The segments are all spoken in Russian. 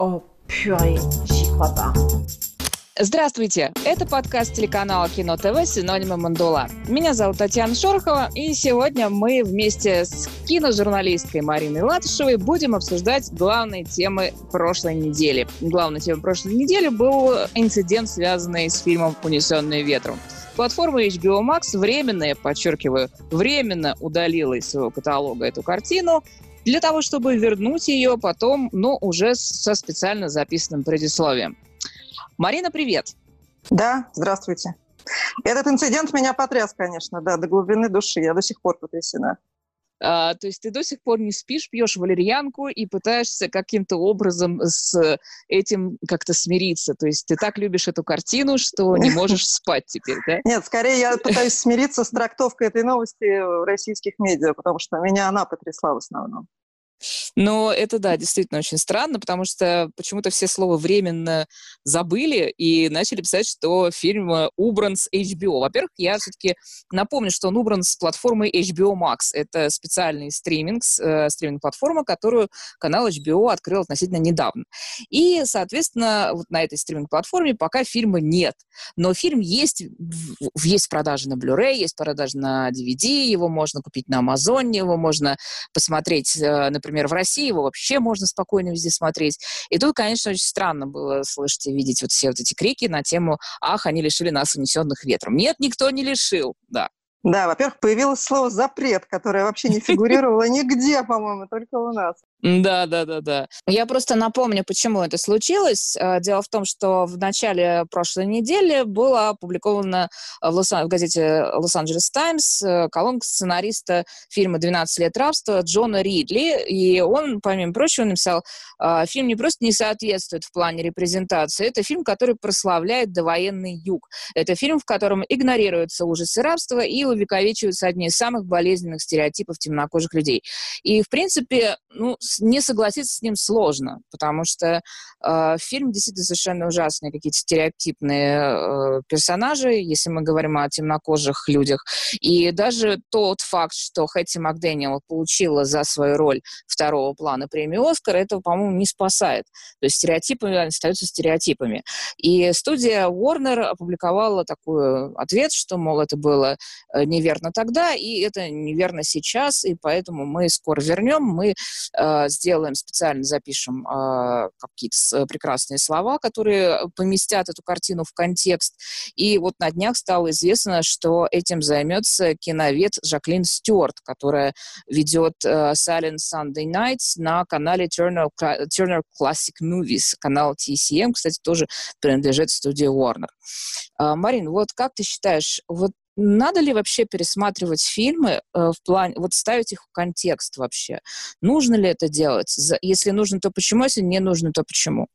О, purée, j'y crois pas. Здравствуйте! Это подкаст телеканала Кино ТВ «Синонимы Мандула». Меня зовут Татьяна Шорохова, и сегодня мы вместе с киножурналисткой Мариной Латышевой будем обсуждать главные темы прошлой недели. Главной темой прошлой недели был инцидент, связанный с фильмом «Унесенные ветром». Платформа HBO Max временно, я подчеркиваю, временно удалила из своего каталога эту картину, для того, чтобы вернуть ее потом, но уже со специально записанным предисловием. Марина, привет. Да, здравствуйте. Этот инцидент меня потряс, конечно, да, до глубины души. Я до сих пор потрясена. А, то есть ты до сих пор не спишь, пьешь валерьянку и пытаешься каким-то образом с этим как-то смириться. То есть ты так любишь эту картину, что не можешь спать теперь, да? Нет, скорее я пытаюсь смириться с трактовкой этой новости в российских медиа, потому что меня она потрясла в основном. Но это, да, действительно очень странно, потому что почему-то все слова «временно» забыли и начали писать, что фильм э, убран с HBO. Во-первых, я все-таки напомню, что он убран с платформы HBO Max. Это специальный стриминг, э, стриминг-платформа, которую канал HBO открыл относительно недавно. И, соответственно, вот на этой стриминг-платформе пока фильма нет. Но фильм есть, есть в продаже на Blu-ray, есть в продаже на DVD, его можно купить на Амазоне, его можно посмотреть, например, например, в России его вообще можно спокойно везде смотреть. И тут, конечно, очень странно было слышать и видеть вот все вот эти крики на тему «Ах, они лишили нас унесенных ветром». Нет, никто не лишил, да. Да, во-первых, появилось слово «запрет», которое вообще не фигурировало нигде, по-моему, только у нас. Да, да, да, да. Я просто напомню, почему это случилось. Э, дело в том, что в начале прошлой недели была опубликована в, Лос- в газете Лос-Анджелес Таймс э, колонка сценариста фильма «12 лет рабства» Джона Ридли. И он, помимо прочего, написал, э, фильм не просто не соответствует в плане репрезентации, это фильм, который прославляет довоенный юг. Это фильм, в котором игнорируются ужасы рабства и увековечиваются одни из самых болезненных стереотипов темнокожих людей. И, в принципе, ну, не согласиться с ним сложно, потому что э, фильм действительно совершенно ужасный, какие-то стереотипные э, персонажи, если мы говорим о темнокожих людях. И даже тот факт, что Хэтти Макдэниел получила за свою роль второго плана премию «Оскар», это, по-моему, не спасает. То есть стереотипы остаются стереотипами. И студия Warner опубликовала такой ответ, что, мол, это было э, неверно тогда, и это неверно сейчас, и поэтому мы скоро вернем, мы э, сделаем специально, запишем э, какие-то прекрасные слова, которые поместят эту картину в контекст. И вот на днях стало известно, что этим займется киновед Жаклин Стюарт, которая ведет э, Silent Sunday Nights на канале Turner, Turner Classic Movies. Канал TCM, кстати, тоже принадлежит студии Warner. Э, Марин, вот как ты считаешь, вот надо ли вообще пересматривать фильмы э, в плане, вот ставить их в контекст вообще? Нужно ли это делать? За, если нужно, то почему? Если не нужно, то почему?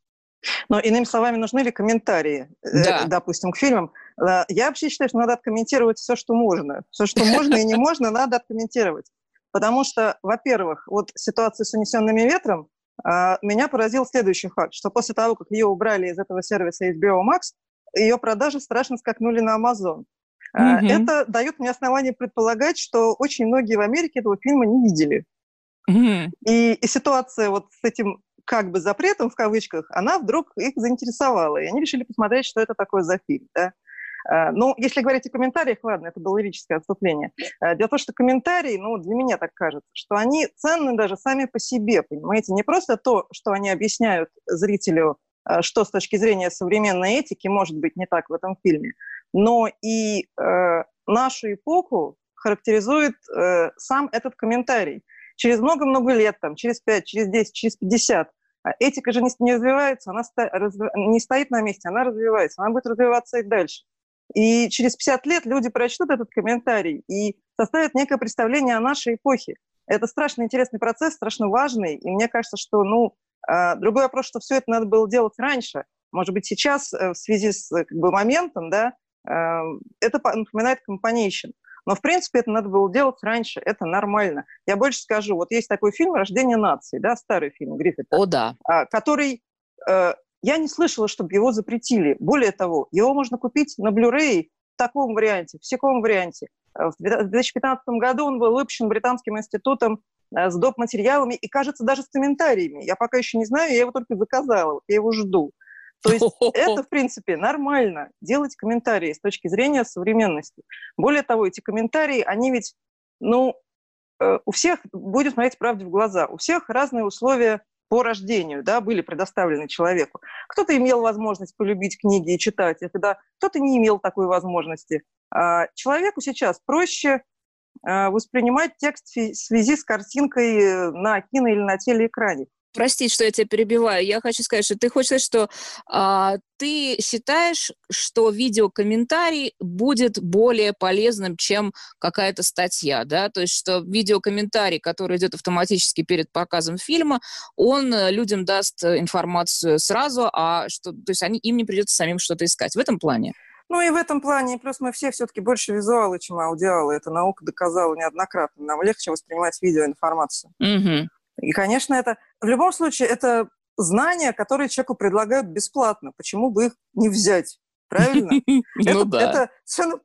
Но, иными словами, нужны ли комментарии, э, да. э, допустим, к фильмам? Э, я вообще считаю, что надо откомментировать все, что можно. Все, что можно и не можно, надо откомментировать. Потому что, во-первых, вот ситуация с унесенными ветром, э, меня поразил следующий факт, что после того, как ее убрали из этого сервиса HBO Max, ее продажи страшно скакнули на Amazon. Mm-hmm. Это дает мне основание предполагать, что очень многие в Америке этого фильма не видели. Mm-hmm. И, и ситуация вот с этим как бы запретом, в кавычках, она вдруг их заинтересовала, и они решили посмотреть, что это такое за фильм. Да? А, ну, если говорить о комментариях, ладно, это было лирическое отступление. А, дело в том, что комментарии, ну, для меня так кажется, что они ценны даже сами по себе, понимаете? Не просто то, что они объясняют зрителю, что с точки зрения современной этики может быть не так в этом фильме, но и э, нашу эпоху характеризует э, сам этот комментарий. Через много-много лет, там, через 5, через 10, через 50, а этика же не, не развивается, она ста, разв, не стоит на месте, она развивается, она будет развиваться и дальше. И через 50 лет люди прочтут этот комментарий и составят некое представление о нашей эпохе. Это страшно интересный процесс, страшно важный, и мне кажется, что, ну, э, другой вопрос, что все это надо было делать раньше. Может быть, сейчас э, в связи с как бы, моментом, да, это напоминает компанейшн. Но, в принципе, это надо было делать раньше, это нормально. Я больше скажу, вот есть такой фильм «Рождение нации», да, старый фильм Гриффита. О, да. А, который, э, я не слышала, чтобы его запретили. Более того, его можно купить на Blu-ray в таком варианте, в таком варианте. Э, в 2015 году он был выпущен Британским институтом э, с доп. материалами и, кажется, даже с комментариями. Я пока еще не знаю, я его только заказала, я его жду. То есть это, в принципе, нормально, делать комментарии с точки зрения современности. Более того, эти комментарии, они ведь, ну, э, у всех, будет смотреть правде в глаза, у всех разные условия по рождению, да, были предоставлены человеку. Кто-то имел возможность полюбить книги и читать их, да, кто-то не имел такой возможности. А человеку сейчас проще а, воспринимать текст в связи с картинкой э, на кино или на телеэкране. Прости, что я тебя перебиваю. Я хочу сказать, что ты хочешь сказать, что а, ты считаешь, что видеокомментарий будет более полезным, чем какая-то статья, да? То есть, что видеокомментарий, который идет автоматически перед показом фильма, он э, людям даст информацию сразу, а что, то есть, они, им не придется самим что-то искать. В этом плане? Ну и в этом плане, плюс мы все все-таки больше визуалы, чем аудиалы. Это наука доказала неоднократно. Нам легче воспринимать видеоинформацию. Угу. И, конечно, это в любом случае это знания, которые человеку предлагают бесплатно. Почему бы их не взять? Правильно? Ну. Это совершенно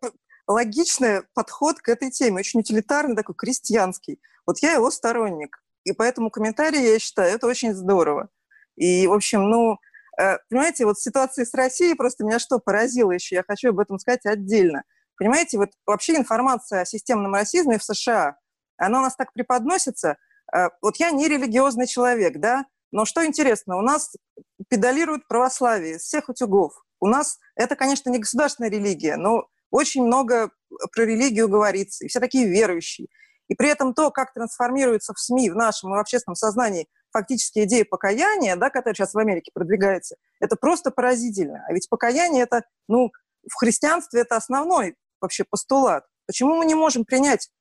логичный подход к этой теме, очень утилитарный, такой крестьянский. Вот я его сторонник. И поэтому комментарии, я считаю, это очень здорово. И, в общем, ну, э, понимаете, вот ситуация с Россией просто меня что поразило еще, я хочу об этом сказать отдельно. Понимаете, вот вообще информация о системном расизме в США, она у нас так преподносится – вот я не религиозный человек, да, но что интересно, у нас педалируют православие с всех утюгов. У нас это, конечно, не государственная религия, но очень много про религию говорится, и все такие верующие. И при этом то, как трансформируется в СМИ, в нашем и в общественном сознании фактически идея покаяния, да, которая сейчас в Америке продвигается, это просто поразительно. А ведь покаяние это, ну, в христианстве это основной вообще постулат. Почему мы не можем принять Э,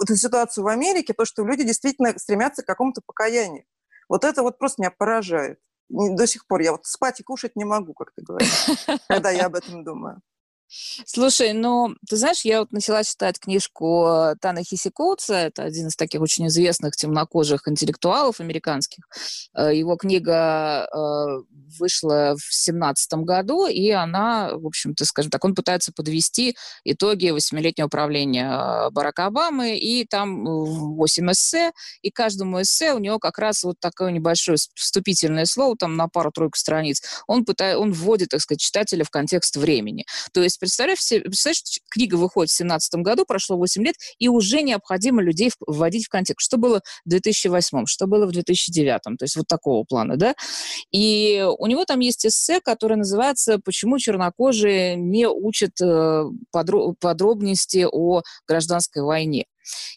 эту ситуацию в Америке, то, что люди действительно стремятся к какому-то покаянию. Вот это вот просто меня поражает. До сих пор я вот спать и кушать не могу, как ты говоришь, когда я об этом думаю. Слушай, ну, ты знаешь, я вот начала читать книжку э, Тана Хисикоуца, это один из таких очень известных темнокожих интеллектуалов американских. Э, его книга э, вышла в семнадцатом году, и она, в общем-то, скажем так, он пытается подвести итоги восьмилетнего правления Барака Обамы, и там восемь эссе, и каждому эссе у него как раз вот такое небольшое вступительное слово, там на пару-тройку страниц. Он, пытает, он вводит, так сказать, читателя в контекст времени. То есть есть представляешь, представляешь, книга выходит в 2017 году, прошло 8 лет, и уже необходимо людей вводить в контекст. Что было в 2008, что было в 2009, то есть вот такого плана, да. И у него там есть эссе, которое называется «Почему чернокожие не учат э, подробности о гражданской войне».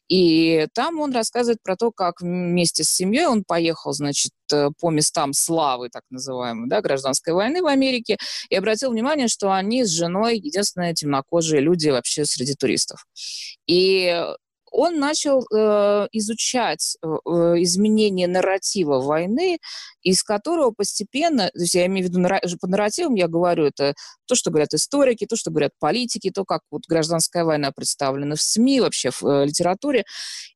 И там он рассказывает про то, как вместе с семьей он поехал, значит, по местам славы, так называемой, да, гражданской войны в Америке, и обратил внимание, что они с женой единственные темнокожие люди вообще среди туристов. И он начал э, изучать э, э, изменения нарратива войны, из которого постепенно, то есть я имею в виду по нарративам, я говорю, это то, что говорят историки, то, что говорят политики, то, как вот гражданская война представлена в СМИ, вообще в э, литературе.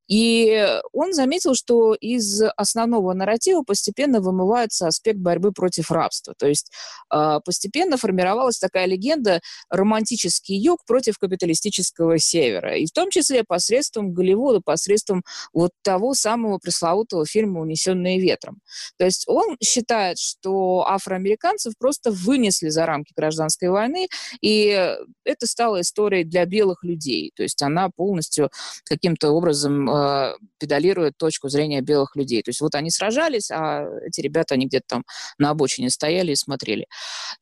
И он заметил, что из основного нарратива постепенно вымывается аспект борьбы против рабства. То есть э, постепенно формировалась такая легенда романтический юг против капиталистического севера. И в том числе посредством Голливуда, посредством вот того самого пресловутого фильма «Унесенные ветром». То есть он считает, что афроамериканцев просто вынесли за рамки гражданской войны, и это стало историей для белых людей. То есть она полностью каким-то образом э, педалирует точку зрения белых людей. То есть вот они сражались, а эти ребята, они где-то там на обочине стояли и смотрели.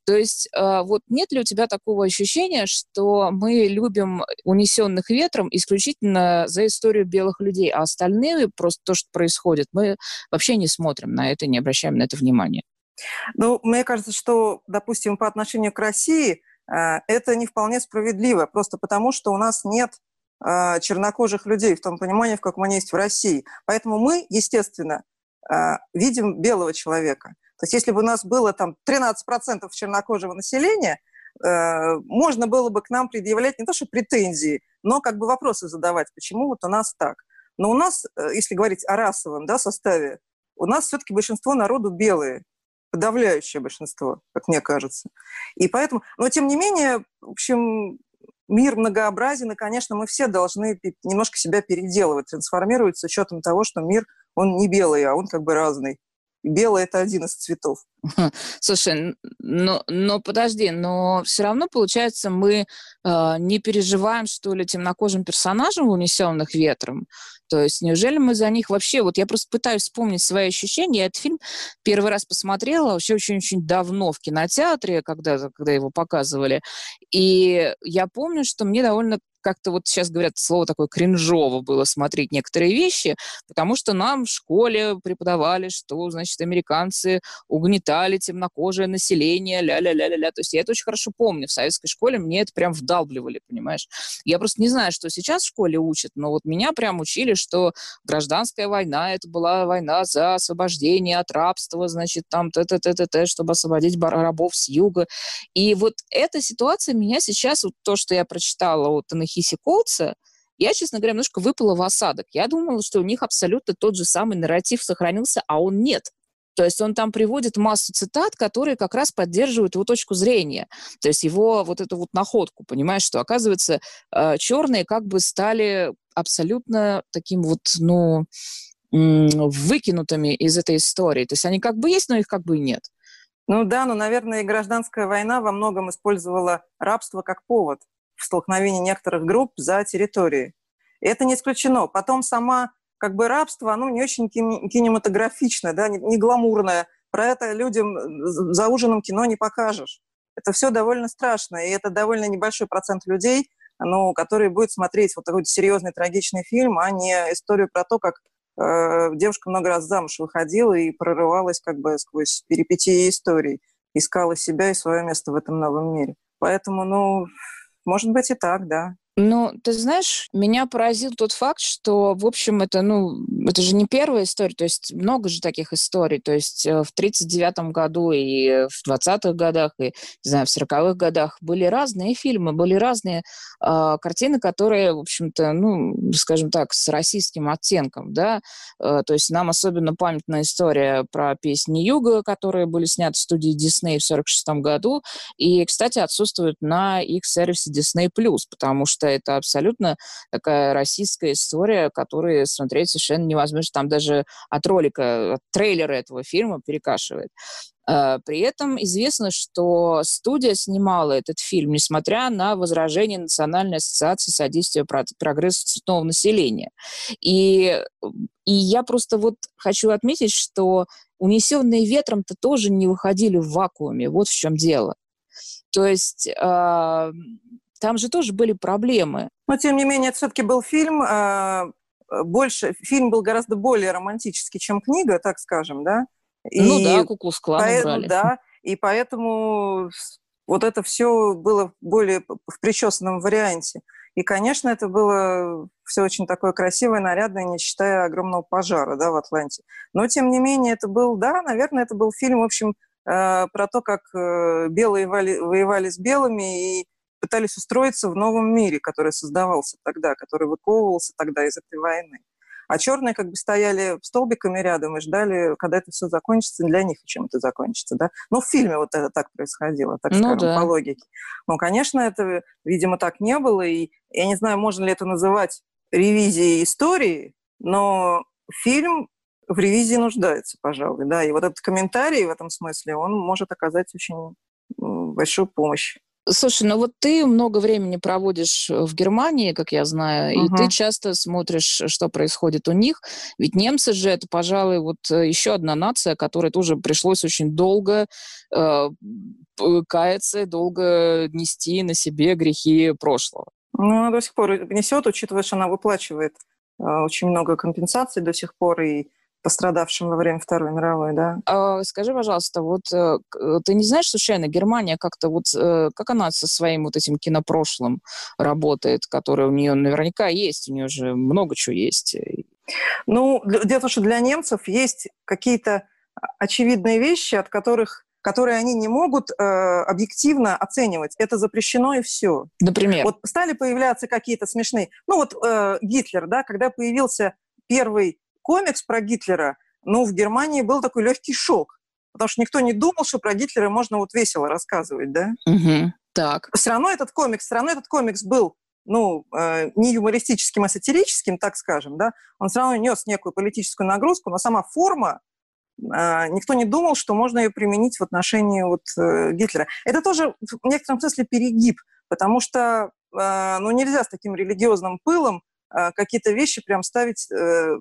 То есть э, вот нет ли у тебя такого ощущения, что мы любим унесенных ветром исключительно за историю белых людей, а остальные, просто то, что происходит, мы вообще не смотрим на это, не обращаем на это внимания? Ну, мне кажется, что, допустим, по отношению к России э, это не вполне справедливо, просто потому что у нас нет чернокожих людей в том понимании, в каком они есть в России. Поэтому мы, естественно, э, видим белого человека. То есть если бы у нас было там 13% чернокожего населения, можно было бы к нам предъявлять не то что претензии, но как бы вопросы задавать, почему вот у нас так. Но у нас, если говорить о расовом да, составе, у нас все-таки большинство народу белые подавляющее большинство, как мне кажется. И поэтому, но тем не менее, в общем, мир многообразен, и, конечно, мы все должны немножко себя переделывать, трансформировать с учетом того, что мир, он не белый, а он как бы разный. Белый – это один из цветов. Слушай, но, но подожди, но все равно, получается, мы э, не переживаем, что ли, темнокожим персонажам, унесенных ветром. То есть неужели мы за них вообще... Вот я просто пытаюсь вспомнить свои ощущения. Я этот фильм первый раз посмотрела вообще очень-очень давно в кинотеатре, когда, когда его показывали. И я помню, что мне довольно как-то вот сейчас говорят слово такое кринжово было смотреть некоторые вещи, потому что нам в школе преподавали, что, значит, американцы угнетали темнокожее население, ля-ля-ля-ля-ля. То есть я это очень хорошо помню. В советской школе мне это прям вдалбливали, понимаешь? Я просто не знаю, что сейчас в школе учат, но вот меня прям учили, что гражданская война, это была война за освобождение от рабства, значит, там т-т-т-т-т, чтобы освободить рабов с юга. И вот эта ситуация меня сейчас, вот то, что я прочитала от Коутса, я, честно говоря, немножко выпала в осадок. Я думала, что у них абсолютно тот же самый нарратив сохранился, а он нет. То есть он там приводит массу цитат, которые как раз поддерживают его точку зрения. То есть его вот эту вот находку, понимаешь, что, оказывается, э, черные как бы стали абсолютно таким вот, ну, выкинутыми из этой истории. То есть они как бы есть, но их как бы нет. Ну да, но, наверное, и гражданская война во многом использовала рабство как повод в столкновении некоторых групп за территории. И это не исключено. Потом сама как бы рабство, оно не очень кинематографичное, да, не, не гламурное. Про это людям за ужином кино не покажешь. Это все довольно страшно, и это довольно небольшой процент людей, ну, которые будут смотреть вот такой серьезный трагичный фильм, а не историю про то, как э, девушка много раз замуж выходила и прорывалась как бы сквозь перипетии историй, искала себя и свое место в этом новом мире. Поэтому, ну, может быть и так, да. Ну, ты знаешь, меня поразил тот факт, что, в общем, это, ну, это же не первая история, то есть много же таких историй, то есть э, в 39 году и в 20-х годах, и, не знаю, в 40-х годах были разные фильмы, были разные э, картины, которые, в общем-то, ну, скажем так, с российским оттенком, да, э, то есть нам особенно памятна история про песни Юга, которые были сняты в студии Disney в 46 году, и, кстати, отсутствуют на их сервисе Disney+, потому что что это абсолютно такая российская история, которую смотреть совершенно невозможно. Там даже от ролика, от трейлера этого фильма перекашивает. А, при этом известно, что студия снимала этот фильм, несмотря на возражение Национальной ассоциации содействия прогрессу цветного населения. И, и я просто вот хочу отметить, что унесенные ветром-то тоже не выходили в вакууме. Вот в чем дело. То есть э, там же тоже были проблемы. Но, тем не менее, это все-таки был фильм, а, больше, фильм был гораздо более романтический, чем книга, так скажем, да? И ну да, куклу с поэтому, Да, и поэтому вот это все было более в причесанном варианте. И, конечно, это было все очень такое красивое, нарядное, не считая огромного пожара да, в Атланте. Но, тем не менее, это был, да, наверное, это был фильм, в общем, э, про то, как э, белые воевали, воевали с белыми, и пытались устроиться в новом мире, который создавался тогда, который выковывался тогда из этой войны. А черные как бы стояли столбиками рядом и ждали, когда это все закончится, для них чем это закончится, да. Ну, в фильме вот это так происходило, так ну, скажем, да. по логике. Ну, конечно, это, видимо, так не было, и я не знаю, можно ли это называть ревизией истории, но фильм в ревизии нуждается, пожалуй, да. И вот этот комментарий в этом смысле, он может оказать очень большую помощь. Слушай, ну вот ты много времени проводишь э, в Германии, как я знаю, uh-huh. и ты часто смотришь, что происходит у них. Ведь немцы же это, пожалуй, вот э, еще одна нация, которой тоже пришлось очень долго э, каяться, долго нести на себе грехи прошлого. Ну, она до сих пор несет, учитывая, что она выплачивает э, очень много компенсаций до сих пор, и пострадавшим во время Второй мировой, да. А, скажи, пожалуйста, вот э, э, ты не знаешь случайно, Германия как-то вот, э, как она со своим вот этим кинопрошлым работает, которое у нее наверняка есть, у нее же много чего есть. Ну, дело в том, что для немцев есть какие-то очевидные вещи, от которых которые они не могут э, объективно оценивать. Это запрещено и все. Например? Вот стали появляться какие-то смешные... Ну вот э, Гитлер, да, когда появился первый комикс про Гитлера, ну, в Германии был такой легкий шок. Потому что никто не думал, что про Гитлера можно вот весело рассказывать, да? Угу. Так. Все равно этот комикс, все равно этот комикс был ну, э, не юмористическим, а сатирическим, так скажем, да, он все равно нес некую политическую нагрузку, но сама форма, э, никто не думал, что можно ее применить в отношении вот, э, Гитлера. Это тоже в некотором смысле перегиб, потому что э, ну, нельзя с таким религиозным пылом э, какие-то вещи прям ставить, э, э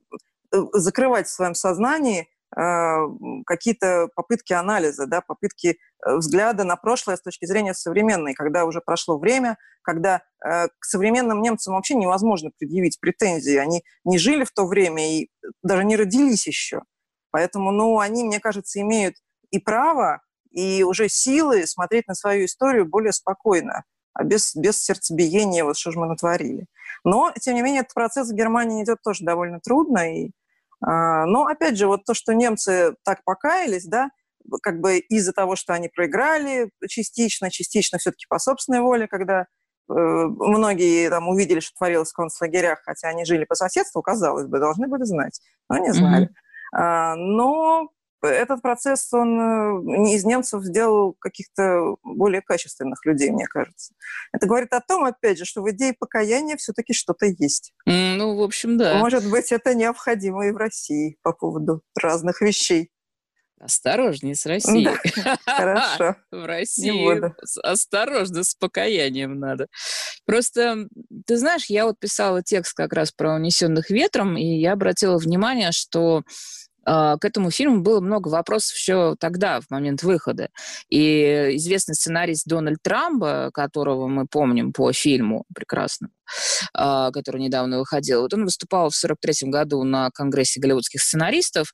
закрывать в своем сознании, Э, какие-то попытки анализа, да, попытки э, взгляда на прошлое с точки зрения современной, когда уже прошло время, когда э, к современным немцам вообще невозможно предъявить претензии. Они не жили в то время и даже не родились еще. Поэтому, ну, они, мне кажется, имеют и право, и уже силы смотреть на свою историю более спокойно, а без, без сердцебиения, вот что же мы натворили. Но, тем не менее, этот процесс в Германии идет тоже довольно трудно, и а, но, опять же, вот то, что немцы так покаялись, да, как бы из-за того, что они проиграли частично, частично все-таки по собственной воле, когда э, многие там увидели, что творилось в концлагерях, хотя они жили по соседству, казалось бы, должны были знать, но не знали. Mm-hmm. А, но этот процесс, он э, из немцев сделал каких-то более качественных людей, мне кажется. Это говорит о том, опять же, что в идее покаяния все-таки что-то есть. Ну, в общем, да. Может быть, это необходимо и в России по поводу разных вещей. Осторожнее с Россией. Да, хорошо. В России осторожно с покаянием надо. Просто, ты знаешь, я вот писала текст как раз про унесенных ветром, и я обратила внимание, что к этому фильму было много вопросов еще тогда, в момент выхода. И известный сценарист Дональд Трамп, которого мы помним по фильму прекрасному, а, который недавно выходил, вот он выступал в 1943 году на Конгрессе голливудских сценаристов,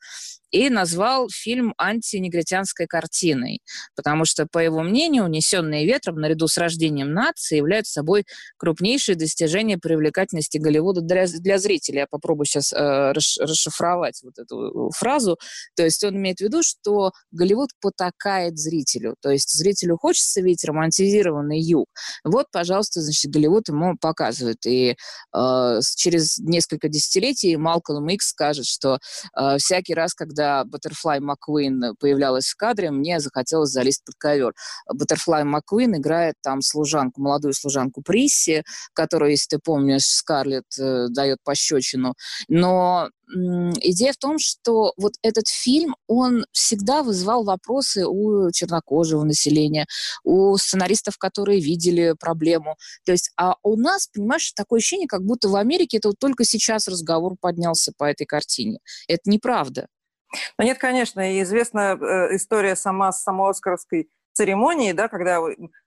и назвал фильм антинегритянской картиной, потому что, по его мнению, «Унесенные ветром» наряду с рождением нации являются собой крупнейшее достижение привлекательности Голливуда для, для зрителей. Я попробую сейчас э, расшифровать вот эту фразу. То есть он имеет в виду, что Голливуд потакает зрителю. То есть зрителю хочется видеть романтизированный юг. Вот, пожалуйста, значит, Голливуд ему показывает. И э, через несколько десятилетий Малкольм Икс скажет, что э, всякий раз, когда Баттерфлай Маккуин появлялась в кадре, мне захотелось залезть под ковер. Баттерфлай Маккуин играет там служанку, молодую служанку Присси, которую, если ты помнишь, Скарлетт э, дает пощечину. Но идея в том, что вот этот фильм, он всегда вызывал вопросы у чернокожего населения, у сценаристов, которые видели проблему. То есть, а у нас, понимаешь, такое ощущение, как будто в Америке это вот только сейчас разговор поднялся по этой картине. Это неправда. Ну нет, конечно, и известна э, история сама с самой Оскаровской церемонии, да, когда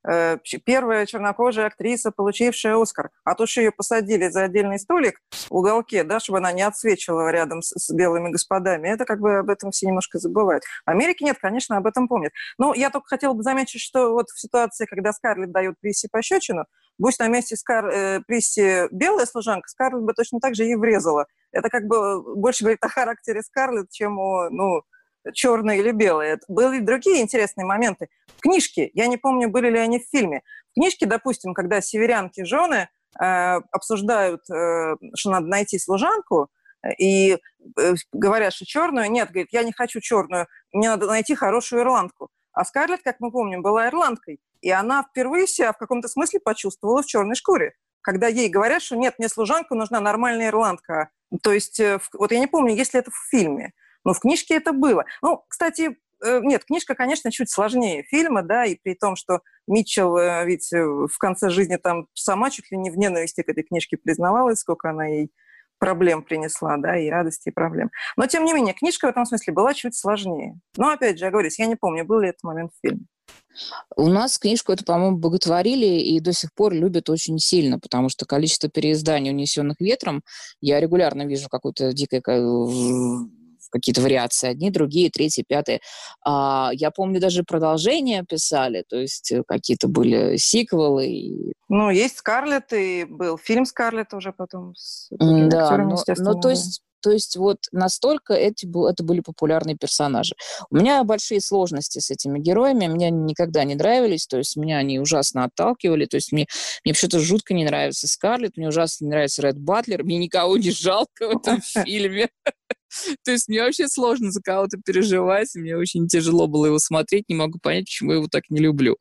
э, первая чернокожая актриса, получившая Оскар, а то, что ее посадили за отдельный столик в уголке, да, чтобы она не отсвечивала рядом с, с белыми господами, это как бы об этом все немножко забывают. В Америке нет, конечно, об этом помнят. Но я только хотела бы заметить, что вот в ситуации, когда Скарлетт дает Присси пощечину, будь на месте Скар, э, Присси белая служанка, Скарлетт бы точно так же ей врезала это как бы больше говорит о характере Скарлетт, чем о, ну, черное или белое. Были другие интересные моменты. В книжке, я не помню, были ли они в фильме, в допустим, когда северянки жены э, обсуждают, э, что надо найти служанку, и э, говорят, что черную, нет, говорит, я не хочу черную, мне надо найти хорошую ирландку. А Скарлетт, как мы помним, была ирландкой, и она впервые себя в каком-то смысле почувствовала в черной шкуре когда ей говорят, что нет, мне служанка нужна нормальная ирландка. То есть, э, вот я не помню, есть ли это в фильме, но в книжке это было. Ну, кстати, э, нет, книжка, конечно, чуть сложнее фильма, да, и при том, что Митчелл э, ведь в конце жизни там сама чуть ли не в ненависти к этой книжке признавалась, сколько она ей проблем принесла, да, и радости, и проблем. Но, тем не менее, книжка в этом смысле была чуть сложнее. Но, опять же, я говорю, я не помню, был ли этот момент в фильме. У нас книжку эту, по-моему, боготворили и до сих пор любят очень сильно, потому что количество переизданий, унесенных ветром, я регулярно вижу какую-то дикое какие-то вариации, одни, другие, третьи, пятые. А, я помню, даже продолжение писали, то есть э, какие-то были сиквелы. Ну, есть Скарлетт, и был фильм Скарлетт уже потом с да, но, но то есть то есть вот настолько эти, это были популярные персонажи. У меня большие сложности с этими героями, мне они никогда не нравились, то есть меня они ужасно отталкивали, то есть мне, мне вообще-то жутко не нравится Скарлетт, мне ужасно не нравится Ред Батлер, мне никого не жалко в этом фильме. То есть мне вообще сложно за кого-то переживать, мне очень тяжело было его смотреть, не могу понять, почему я его так не люблю.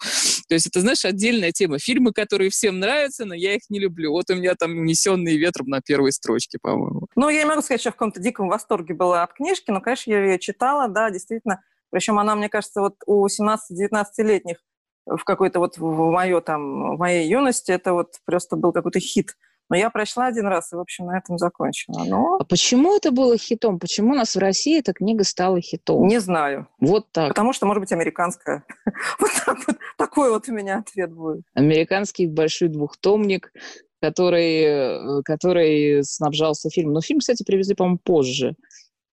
То есть это, знаешь, отдельная тема. Фильмы, которые всем нравятся, но я их не люблю. Вот у меня там «Унесенные ветром» на первой строчке, по-моему. Ну, я не могу сказать, я в каком-то диком восторге была от книжки, но, конечно, я ее читала, да, действительно. Причем она, мне кажется, вот у 17-19-летних в какой-то вот в, мое, там, в моей юности это вот просто был какой-то хит. Но я прочла один раз и, в общем, на этом закончила. Но... А почему это было хитом? Почему у нас в России эта книга стала хитом? Не знаю. Вот так. Потому что, может быть, американская. вот, так вот такой вот у меня ответ будет. Американский большой двухтомник, который, э, который снабжался фильмом. Но фильм, кстати, привезли, по-моему, позже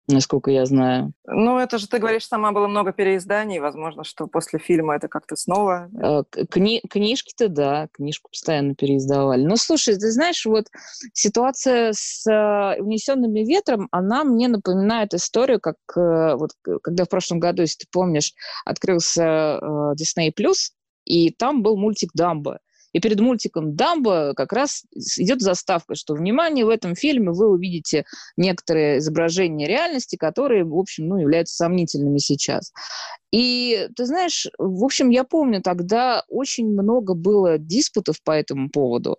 насколько я знаю. Ну, это же, ты говоришь, сама было много переизданий, возможно, что после фильма это как-то снова... А, кни книжки-то, да, книжку постоянно переиздавали. Ну, слушай, ты знаешь, вот ситуация с э, «Унесенными ветром», она мне напоминает историю, как э, вот когда в прошлом году, если ты помнишь, открылся э, Disney+, и там был мультик «Дамбо». И перед мультиком «Дамбо» как раз идет заставка, что, внимание, в этом фильме вы увидите некоторые изображения реальности, которые, в общем, ну, являются сомнительными сейчас. И ты знаешь, в общем, я помню, тогда очень много было диспутов по этому поводу.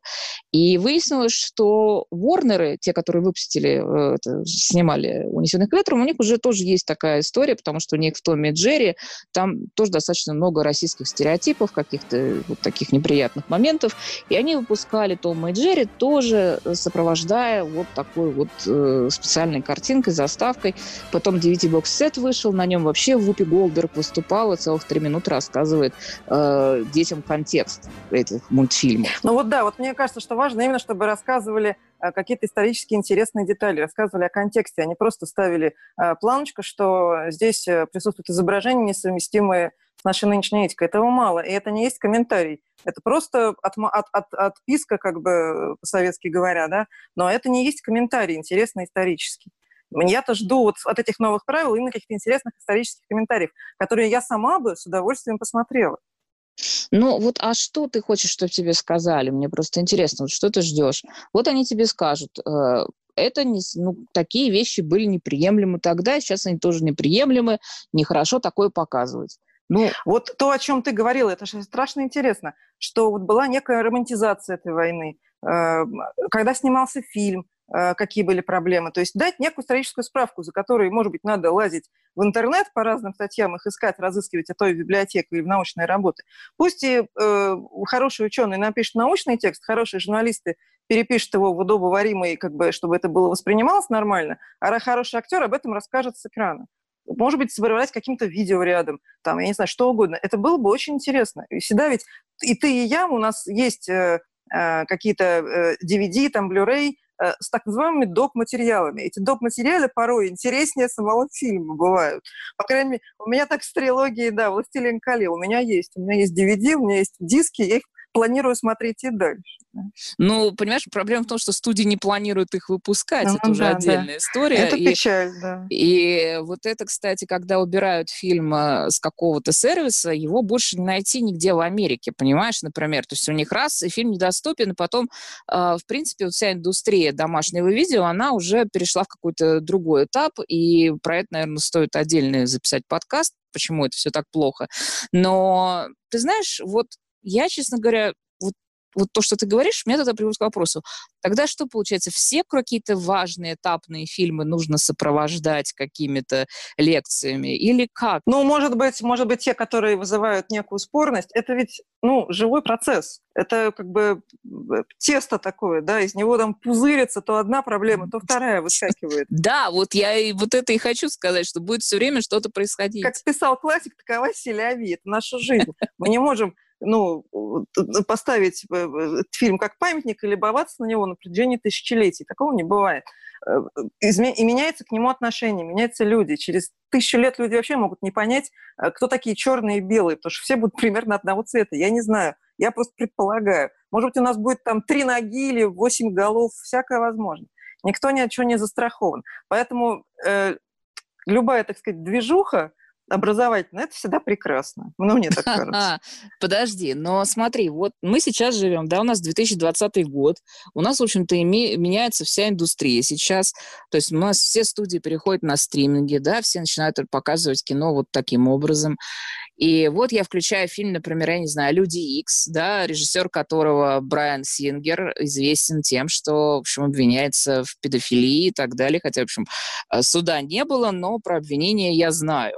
И выяснилось, что Ворнеры, те, которые выпустили, э, это, снимали «Унесенных ветром», у них уже тоже есть такая история, потому что у них в Томе и Джерри там тоже достаточно много российских стереотипов, каких-то вот таких неприятных моментов. И они выпускали Тома и Джерри тоже сопровождая вот такой вот э, специальной картинкой, заставкой. Потом DVD-бокс-сет вышел, на нем вообще Вупи Голдберг выступала, целых три минуты рассказывает э, детям контекст этих мультфильмов. Ну вот да, вот мне кажется, что важно именно, чтобы рассказывали э, какие-то исторически интересные детали, рассказывали о контексте, они просто ставили э, планочку, что здесь э, присутствуют изображения, несовместимые с нашей нынешней этикой. Этого мало, и это не есть комментарий. Это просто от, от, от, отписка, как бы по-советски говоря, да, но это не есть комментарий интересный исторический. Я-то жду вот от этих новых правил именно каких-то интересных исторических комментариев, которые я сама бы с удовольствием посмотрела. Ну вот, а что ты хочешь, чтобы тебе сказали? Мне просто интересно, вот что ты ждешь? Вот они тебе скажут, э, это не, ну, такие вещи были неприемлемы тогда, сейчас они тоже неприемлемы, нехорошо такое показывать. Ну, вот то, о чем ты говорила, это же страшно интересно, что вот была некая романтизация этой войны. Э, когда снимался фильм, какие были проблемы. То есть дать некую историческую справку, за которой, может быть, надо лазить в интернет по разным статьям, их искать, разыскивать, а то и в библиотеку, или в научные работы. Пусть и э, хороший ученый напишет научный текст, хорошие журналисты перепишут его в удобоваримый, как бы, чтобы это было воспринималось нормально, а хороший актер об этом расскажет с экрана. Может быть, собрать каким-то видео рядом, там, я не знаю, что угодно. Это было бы очень интересно. И всегда ведь и ты, и я, у нас есть э, э, какие-то э, DVD, там, Blu-ray, с так называемыми доп-материалами. Эти доп-материалы порой интереснее самого фильма бывают. По крайней мере, у меня так с трилогией, да, «Властелин колец». У меня есть. У меня есть DVD, у меня есть диски, я их планирую смотреть и дальше. Ну, понимаешь, проблема в том, что студии не планируют их выпускать. Ну, это уже да, отдельная да. история. Это и, печаль, да. И вот это, кстати, когда убирают фильм э, с какого-то сервиса, его больше не найти нигде в Америке, понимаешь, например. То есть у них раз, и фильм недоступен, и потом, э, в принципе, вот вся индустрия домашнего видео, она уже перешла в какой-то другой этап, и про это, наверное, стоит отдельно записать подкаст, почему это все так плохо. Но, ты знаешь, вот я, честно говоря, вот вот то, что ты говоришь, меня тогда приводит к вопросу. Тогда что получается? Все какие-то важные этапные фильмы нужно сопровождать какими-то лекциями? Или как? Ну, может быть, может быть, те, которые вызывают некую спорность, это ведь, ну, живой процесс. Это как бы э, тесто такое, да, из него там пузырится то одна проблема, то вторая выскакивает. Да, вот я и вот это и хочу сказать, что будет все время что-то происходить. Как писал классик, такова селяви, это наша жизнь. Мы не можем ну, поставить э, э, фильм как памятник и любоваться на него на протяжении тысячелетий. Такого не бывает. Э, и меняется к нему отношение, меняются люди. Через тысячу лет люди вообще могут не понять, кто такие черные и белые, потому что все будут примерно одного цвета. Я не знаю, я просто предполагаю. Может быть, у нас будет там три ноги или восемь голов, всякое возможно. Никто ни от чего не застрахован. Поэтому э, любая, так сказать, движуха, образовательно. Это всегда прекрасно. Ну, мне так кажется. Подожди, но смотри, вот мы сейчас живем, да, у нас 2020 год, у нас, в общем-то, меняется вся индустрия сейчас, то есть у нас все студии переходят на стриминги, да, все начинают показывать кино вот таким образом. И вот я включаю фильм, например, я не знаю, «Люди Икс», да, режиссер которого Брайан Сингер известен тем, что, в общем, обвиняется в педофилии и так далее, хотя, в общем, э, суда не было, но про обвинение я знаю.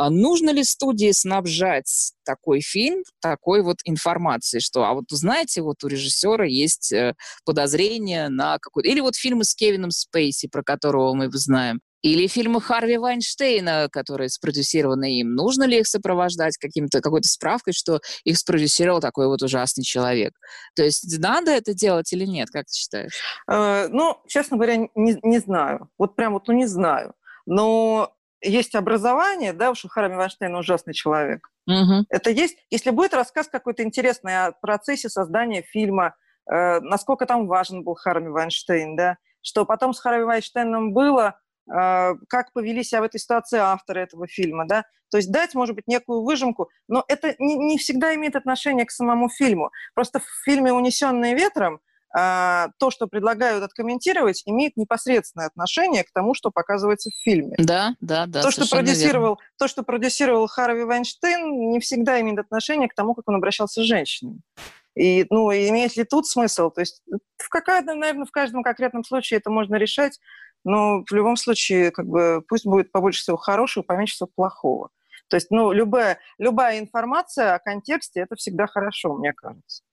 А нужно ли студии снабжать такой фильм такой вот информацией, что, а вот знаете, вот у режиссера есть э, подозрение на какой-то... Или вот фильмы с Кевином Спейси, про которого мы знаем, или фильмы Харви Вайнштейна, которые спродюсированы им. Нужно ли их сопровождать каким-то, какой-то справкой, что их спродюсировал такой вот ужасный человек? То есть надо это делать или нет? Как ты считаешь? Э, ну, честно говоря, не, не знаю. Вот прям вот, ну, не знаю. Но есть образование, да, уж Харви Вайнштейн ужасный человек. Угу. Это есть. Если будет рассказ какой-то интересный о процессе создания фильма, э, насколько там важен был Харви Вайнштейн, да, что потом с Харви Вайнштейном было, а, как повели себя в этой ситуации авторы этого фильма, да, то есть дать, может быть, некую выжимку, но это не, не всегда имеет отношение к самому фильму. Просто в фильме «Унесенные ветром» то, что предлагают откомментировать, имеет непосредственное отношение к тому, что показывается в фильме. Да, да, да. То, что продюсировал, то, что продюсировал Харви Вайнштейн, не всегда имеет отношение к тому, как он обращался с женщинами. И, ну, имеет ли тут смысл? То есть в какая-то, наверное, в каждом конкретном случае это можно решать, но в любом случае, как бы, пусть будет побольше всего хорошего, поменьше всего плохого. То есть, ну, любая, любая информация о контексте – это всегда хорошо, мне кажется.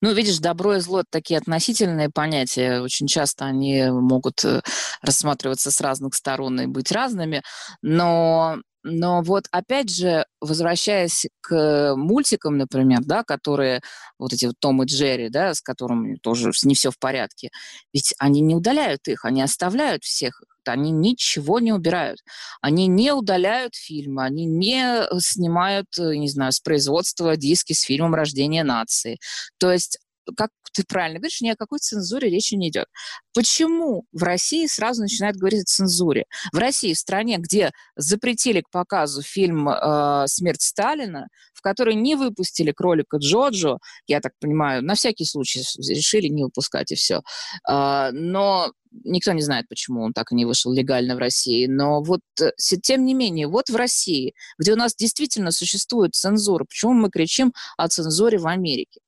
Ну, видишь, добро и зло – такие относительные понятия. Очень часто они могут э, рассматриваться с разных сторон и быть разными. Но но вот опять же, возвращаясь к мультикам, например, да, которые, вот эти вот Том и Джерри, да, с которыми тоже не все в порядке, ведь они не удаляют их, они оставляют всех они ничего не убирают. Они не удаляют фильмы, они не снимают, э, не знаю, с производства диски с фильмом «Рождение нации». То есть как ты правильно говоришь, ни о какой цензуре речи не идет. Почему в России сразу начинают говорить о цензуре? В России, в стране, где запретили к показу фильм э, «Смерть Сталина», в который не выпустили кролика Джоджо, я так понимаю, на всякий случай решили не выпускать и все. Э, но никто не знает, почему он так и не вышел легально в России. Но вот, э, тем не менее, вот в России, где у нас действительно существует цензура, почему мы кричим о цензуре в Америке?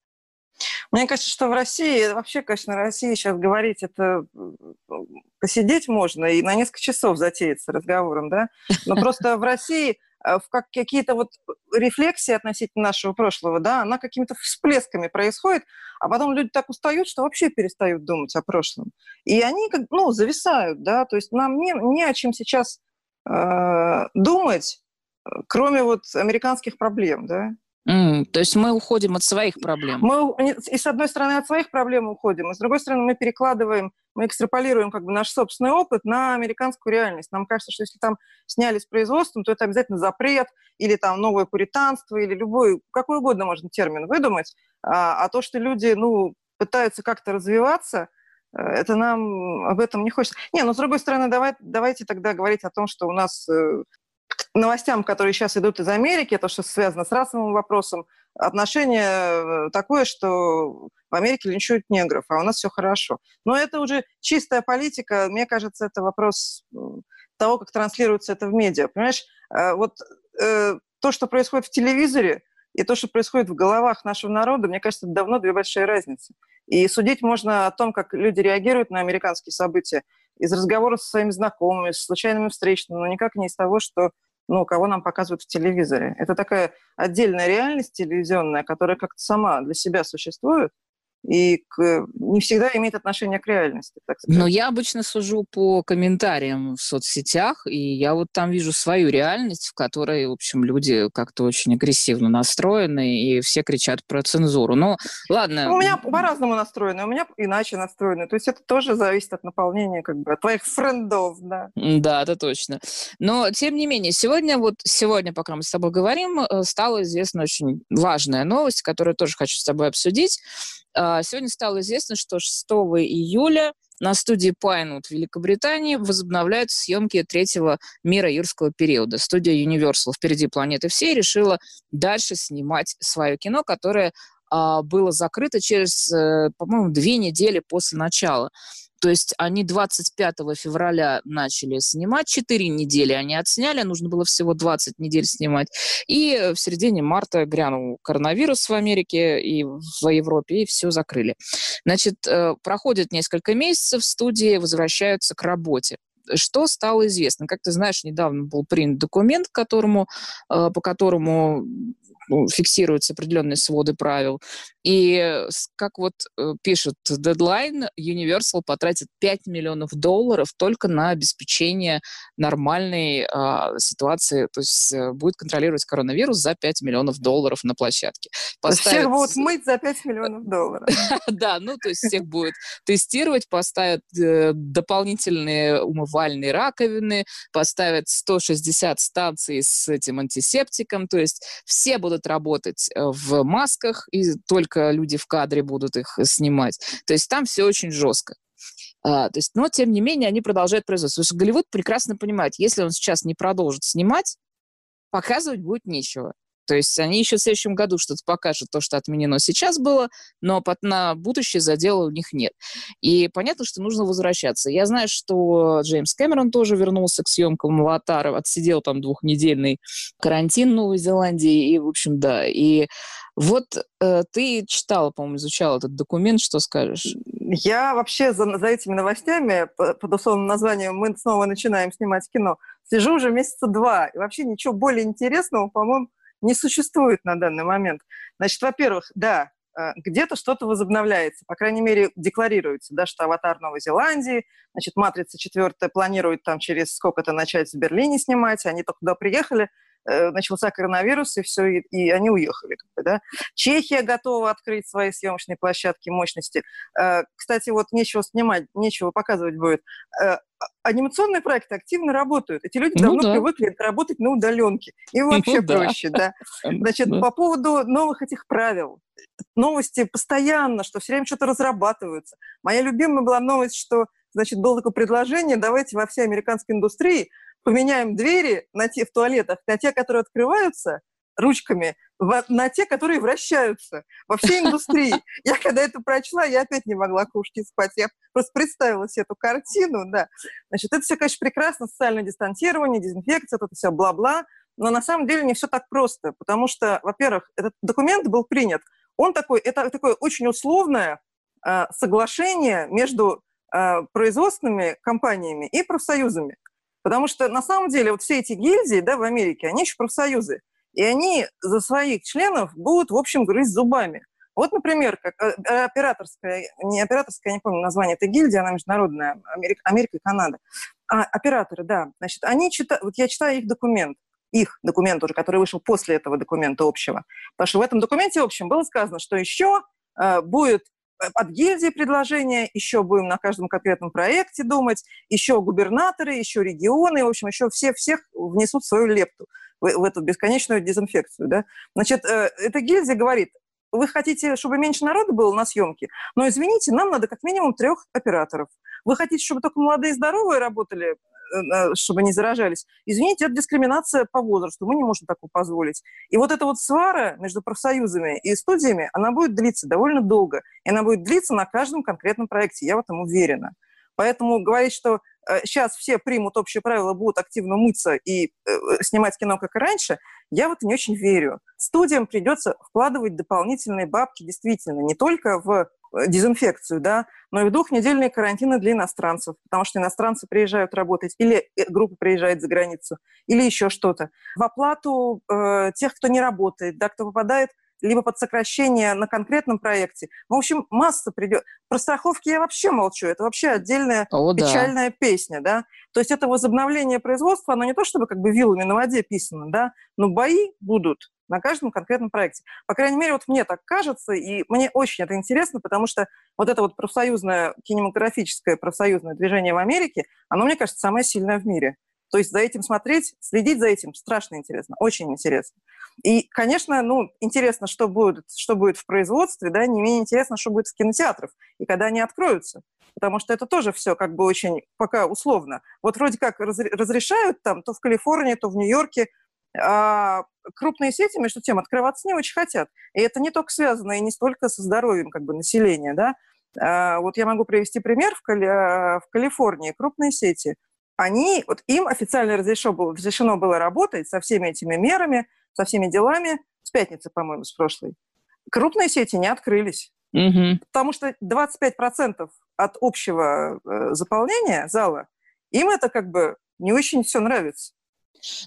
Мне кажется, что в России, вообще, конечно, в России сейчас говорить, это посидеть можно и на несколько часов затеяться разговором, да, но просто в России э, в как какие-то вот рефлексии относительно нашего прошлого, да, она какими-то всплесками происходит, а потом люди так устают, что вообще перестают думать о прошлом. И они, как, ну, зависают, да, то есть нам не, не о чем сейчас э, думать, э, кроме вот американских проблем, да. Mm, то есть мы уходим от своих проблем. Мы и с одной стороны от своих проблем уходим, и с другой стороны мы перекладываем, мы экстраполируем как бы наш собственный опыт на американскую реальность. Нам кажется, что если там сняли с производством, то это обязательно запрет или там новое пуританство или любой, какой угодно можно термин выдумать. А, а то, что люди, ну, пытаются как-то развиваться, э, это нам об этом не хочется. Не, но с другой стороны, давай, давайте тогда говорить о том, что у нас э, новостям, которые сейчас идут из Америки, то, что связано с расовым вопросом, отношение э, такое, что в Америке линчуют негров, а у нас все хорошо. Но это уже чистая политика. Мне кажется, это вопрос того, как транслируется это в медиа. Понимаешь, э, вот э, то, что происходит в телевизоре, и то, что происходит в головах нашего народа, мне кажется, давно две большие разницы. И судить можно о том, как люди реагируют на американские события из разговоров со своими знакомыми, с случайными встречами, но никак не из того, что ну, кого нам показывают в телевизоре. Это такая отдельная реальность телевизионная, которая как-то сама для себя существует, и к, не всегда имеет отношение к реальности. Так сказать. Но я обычно сужу по комментариям в соцсетях, и я вот там вижу свою реальность, в которой, в общем, люди как-то очень агрессивно настроены, и все кричат про цензуру. Но ладно. У меня по-разному настроены, у меня иначе настроены. То есть это тоже зависит от наполнения, как бы, от твоих френдов, да. Да, это точно. Но, тем не менее, сегодня, вот сегодня, пока мы с тобой говорим, э, стала известна очень важная новость, которую тоже хочу с тобой обсудить. А, сегодня стало известно, что 6 июля на студии Пайнут в Великобритании возобновляют съемки третьего мира юрского периода. Студия Universal «Впереди планеты всей» решила дальше снимать свое кино, которое а, было закрыто через, э, по-моему, две недели после начала. То есть они 25 февраля начали снимать, 4 недели они отсняли, нужно было всего 20 недель снимать. И в середине марта грянул коронавирус в Америке и в Европе, и все закрыли. Значит, э, проходит несколько месяцев, студии возвращаются к работе что стало известно? Как ты знаешь, недавно был принят документ, которому, э, по которому фиксируются определенные своды правил. И как вот э, пишут Deadline, Universal потратит 5 миллионов долларов только на обеспечение нормальной э, ситуации, то есть э, будет контролировать коронавирус за 5 миллионов долларов на площадке. Поставят... Всех будут мыть за 5 миллионов долларов. Да, ну то есть всех будет тестировать, поставят э, дополнительные умывальные раковины, поставят 160 станций с этим антисептиком, то есть все будут работать в масках, и только люди в кадре будут их снимать. То есть там все очень жестко. А, то есть, но, тем не менее, они продолжают производство. Потому что Голливуд прекрасно понимает, если он сейчас не продолжит снимать, показывать будет нечего. То есть они еще в следующем году что-то покажут, то, что отменено сейчас было, но на будущее задела у них нет. И понятно, что нужно возвращаться. Я знаю, что Джеймс Кэмерон тоже вернулся к съемкам «Аватара», отсидел там двухнедельный карантин в Новой Зеландии, и, в общем, да. И вот э, ты читала, по-моему, изучала этот документ, что скажешь? Я вообще за, за этими новостями под условным названием «Мы снова начинаем снимать кино» сижу уже месяца два. И вообще ничего более интересного, по-моему, не существует на данный момент. Значит, во-первых, да, э, где-то что-то возобновляется, по крайней мере, декларируется, да, что «Аватар» Новой Зеландии, значит, «Матрица» четвертая планирует там через сколько-то начать в Берлине снимать, они только туда приехали, Э, начался коронавирус, и все, и, и они уехали. Да. Чехия готова открыть свои съемочные площадки мощности. Э, кстати, вот нечего снимать, нечего показывать будет. Э, анимационные проекты активно работают. Эти люди ну давно да. привыкли работать на удаленке. Им ну вообще ну, проще, да. да. Значит, да. по поводу новых этих правил. Новости постоянно, что все время что-то разрабатываются. Моя любимая была новость, что значит, было такое предложение, давайте во всей американской индустрии поменяем двери на те, в туалетах на те, которые открываются ручками, в, на те, которые вращаются во всей индустрии. Я когда это прочла, я опять не могла кушать и спать. Я просто представила себе эту картину, да. Значит, это все, конечно, прекрасно, социальное дистанцирование, дезинфекция, это все бла-бла, но на самом деле не все так просто, потому что, во-первых, этот документ был принят, он такой, это такое очень условное э, соглашение между э, производственными компаниями и профсоюзами. Потому что на самом деле вот все эти гильдии да, в Америке, они еще профсоюзы. И они за своих членов будут, в общем, грызть зубами. Вот, например, как э, операторская, не операторская, я не помню название этой гильдии, она международная, Америка, Америка и Канада. А, операторы, да. Значит, они читают, вот я читаю их документ, их документ уже, который вышел после этого документа общего. Потому что в этом документе общем было сказано, что еще э, будет от гильдии предложения, еще будем на каждом конкретном проекте думать, еще губернаторы, еще регионы, в общем, еще все всех внесут свою лепту в, в эту бесконечную дезинфекцию. Да? Значит, э, эта гильдия говорит, вы хотите, чтобы меньше народу было на съемке, но, извините, нам надо как минимум трех операторов. Вы хотите, чтобы только молодые и здоровые работали Э, чтобы не заражались. Извините, это дискриминация по возрасту, мы не можем такого позволить. И вот эта вот свара между профсоюзами и студиями, она будет длиться довольно долго, и она будет длиться на каждом конкретном проекте, я в этом уверена. Поэтому говорить, что э, сейчас все примут общие правила, будут активно мыться и э, снимать кино, как и раньше, я в это не очень верю. Студиям придется вкладывать дополнительные бабки, действительно, не только в Э, дезинфекцию, да, но и в двухнедельные карантины для иностранцев, потому что иностранцы приезжают работать, или э, группа приезжает за границу, или еще что-то. В оплату э, тех, кто не работает, да, кто попадает либо под сокращение на конкретном проекте. В общем, масса придет. Про страховки я вообще молчу. Это вообще отдельная О, печальная да. песня, да. То есть это возобновление производства, оно не то чтобы как бы вилами на воде писано, да, но бои будут на каждом конкретном проекте. По крайней мере, вот мне так кажется, и мне очень это интересно, потому что вот это вот профсоюзное, кинематографическое профсоюзное движение в Америке, оно, мне кажется, самое сильное в мире. То есть за этим смотреть, следить за этим страшно интересно, очень интересно. И, конечно, ну, интересно, что будет, что будет в производстве, да, не менее интересно, что будет в кинотеатрах и когда они откроются. Потому что это тоже все как бы очень пока условно. Вот вроде как разрешают там то в Калифорнии, то в Нью-Йорке, а крупные сети, между тем, открываться не очень хотят. И это не только связано и не столько со здоровьем как бы, населения. Да? А, вот я могу привести пример. В, Кали... в Калифорнии крупные сети, они, вот им официально разрешено было, разрешено было работать со всеми этими мерами, со всеми делами с пятницы, по-моему, с прошлой. Крупные сети не открылись. Угу. Потому что 25% от общего э, заполнения зала, им это как бы не очень все нравится.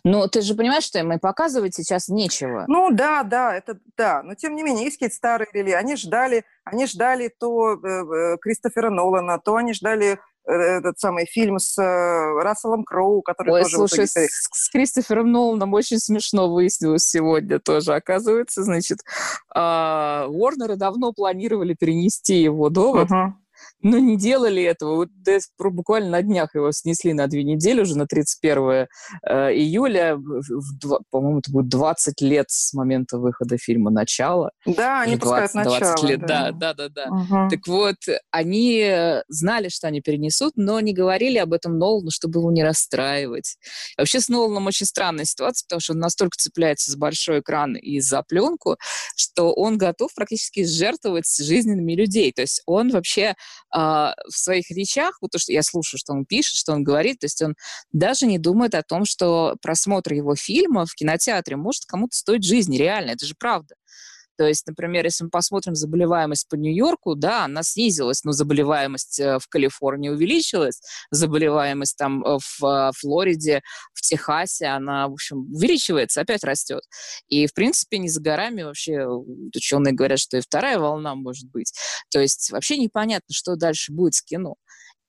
Но ты же понимаешь, что им и показывать сейчас нечего. Ну да, да, это да. Но тем не менее, есть какие-то старые рели. Они ждали, они ждали то э, э, Кристофера Нолана, то они ждали э, этот самый фильм с э, Расселом Кроу, который Ой, тоже... слушай, с, с Кристофером Ноланом очень смешно выяснилось сегодня тоже. Оказывается, значит, э, Уорнеры давно планировали перенести его довод. Uh-huh но не делали этого. Вот буквально на днях его снесли на две недели, уже на 31 э, июля. По-моему, это будет 20 лет с момента выхода фильма «Начало». Да, они 20, пускают 20 начало. лет, да, да, да. да. Угу. Так вот, они знали, что они перенесут, но не говорили об этом Нолану, чтобы его не расстраивать. Вообще с Ноланом очень странная ситуация, потому что он настолько цепляется за большой экран и за пленку, что он готов практически жертвовать жизненными людей. То есть он вообще в своих речах, вот то, что я слушаю, что он пишет, что он говорит, то есть он даже не думает о том, что просмотр его фильма в кинотеатре может кому-то стоить жизни, реально, это же правда. То есть, например, если мы посмотрим заболеваемость по Нью-Йорку, да, она снизилась, но заболеваемость э, в Калифорнии увеличилась, заболеваемость там э, в э, Флориде, в Техасе, она, в общем, увеличивается, опять растет. И, в принципе, не за горами вообще ученые говорят, что и вторая волна может быть. То есть вообще непонятно, что дальше будет с кино.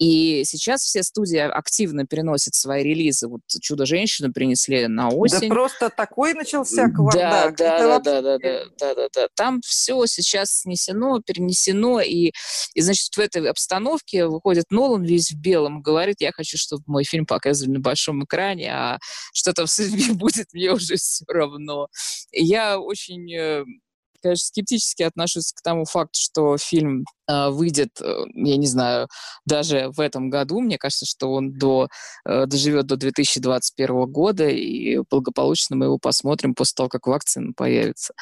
И сейчас все студии активно переносят свои релизы. Вот «Чудо-женщину» принесли на осень. Да просто такой начался кавардак. Да, да, да, да, да, да, да, да, да. Там все сейчас снесено, перенесено. И, и, значит, в этой обстановке выходит Нолан весь в белом, говорит, я хочу, чтобы мой фильм показывали на большом экране, а что там с людьми будет, мне уже все равно. Я очень э, конечно, скептически отношусь к тому факту, что фильм э, выйдет, э, я не знаю, даже в этом году. Мне кажется, что он до, э, доживет до 2021 года, и благополучно мы его посмотрим после того, как вакцина появится.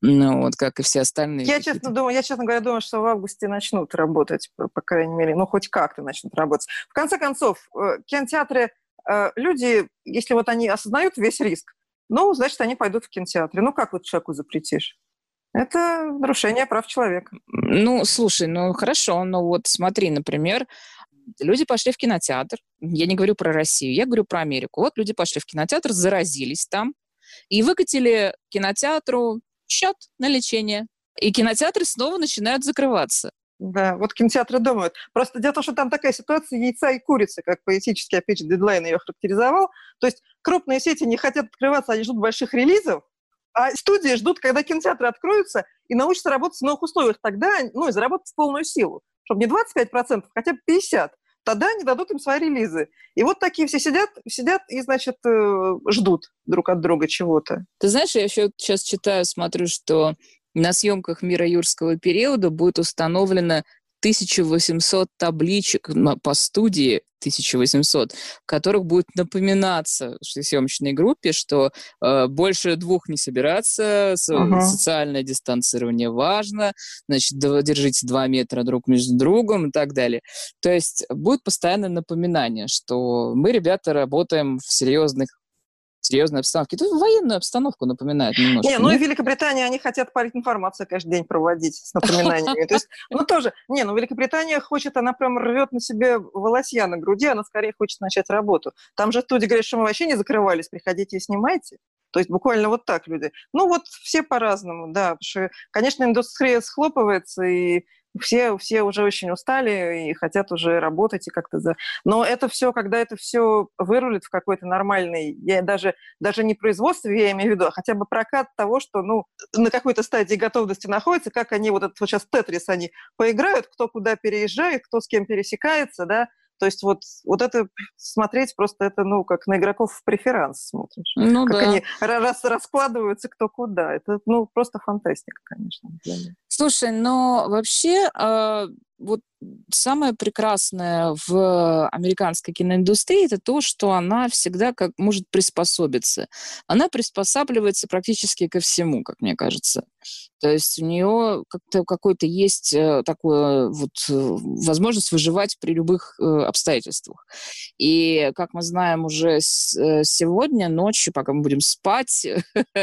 Ну, вот, как и все остальные. Я, честно, думаю, я, честно говоря, думаю, что в августе начнут работать, по, крайней мере, ну, хоть как-то начнут работать. В конце концов, кинотеатры, люди, если вот они осознают весь риск, ну, значит, они пойдут в кинотеатре. Ну, как вот человеку запретишь? Это нарушение прав человека. Ну, слушай, ну хорошо, но вот смотри, например, люди пошли в кинотеатр. Я не говорю про Россию, я говорю про Америку. Вот люди пошли в кинотеатр, заразились там и выкатили кинотеатру счет на лечение. И кинотеатры снова начинают закрываться. Да, вот кинотеатры думают. Просто дело в том, что там такая ситуация яйца и курицы, как поэтически, опять же, дедлайн ее характеризовал. То есть крупные сети не хотят открываться, они ждут больших релизов, а студии ждут, когда кинотеатры откроются и научатся работать в новых условиях. Тогда, ну, и заработать в полную силу. Чтобы не 25%, хотя бы 50%. Тогда они дадут им свои релизы. И вот такие все сидят, сидят и, значит, э, ждут друг от друга чего-то. Ты знаешь, я еще сейчас читаю, смотрю, что на съемках «Мира юрского периода» будет установлено 1800 табличек по студии, 1800, в которых будет напоминаться съемочной группе, что э, больше двух не собираться, со, uh-huh. социальное дистанцирование важно, значит, держите два метра друг между другом и так далее. То есть будет постоянное напоминание, что мы, ребята, работаем в серьезных серьезной обстановке. Это военную обстановку напоминает немножко. Не, ну и в Великобритании они хотят информацию каждый день проводить с напоминаниями. То есть, ну тоже, не, ну Великобритания хочет, она прям рвет на себе волосья на груди, она скорее хочет начать работу. Там же студии говорят, что мы вообще не закрывались, приходите и снимайте. То есть буквально вот так люди. Ну вот все по-разному, да. Потому что, конечно, индустрия схлопывается, и все, все уже очень устали и хотят уже работать и как-то за... Но это все, когда это все вырулит в какой-то нормальный, я даже, даже не производство, я имею в виду, а хотя бы прокат того, что, ну, на какой-то стадии готовности находится, как они вот этот вот сейчас Тетрис, они поиграют, кто куда переезжает, кто с кем пересекается, да, То есть вот, вот это смотреть просто это, ну, как на игроков в преферанс смотришь. Ну как да. они раз, раскладываются кто куда. Это, ну, просто фантастика, конечно. Слушай, но вообще э, вот самое прекрасное в американской киноиндустрии это то, что она всегда как может приспособиться. Она приспосабливается практически ко всему, как мне кажется. То есть у нее как-то какой-то есть э, такое вот э, возможность выживать при любых э, обстоятельствах. И как мы знаем уже сегодня ночью, пока мы будем спать,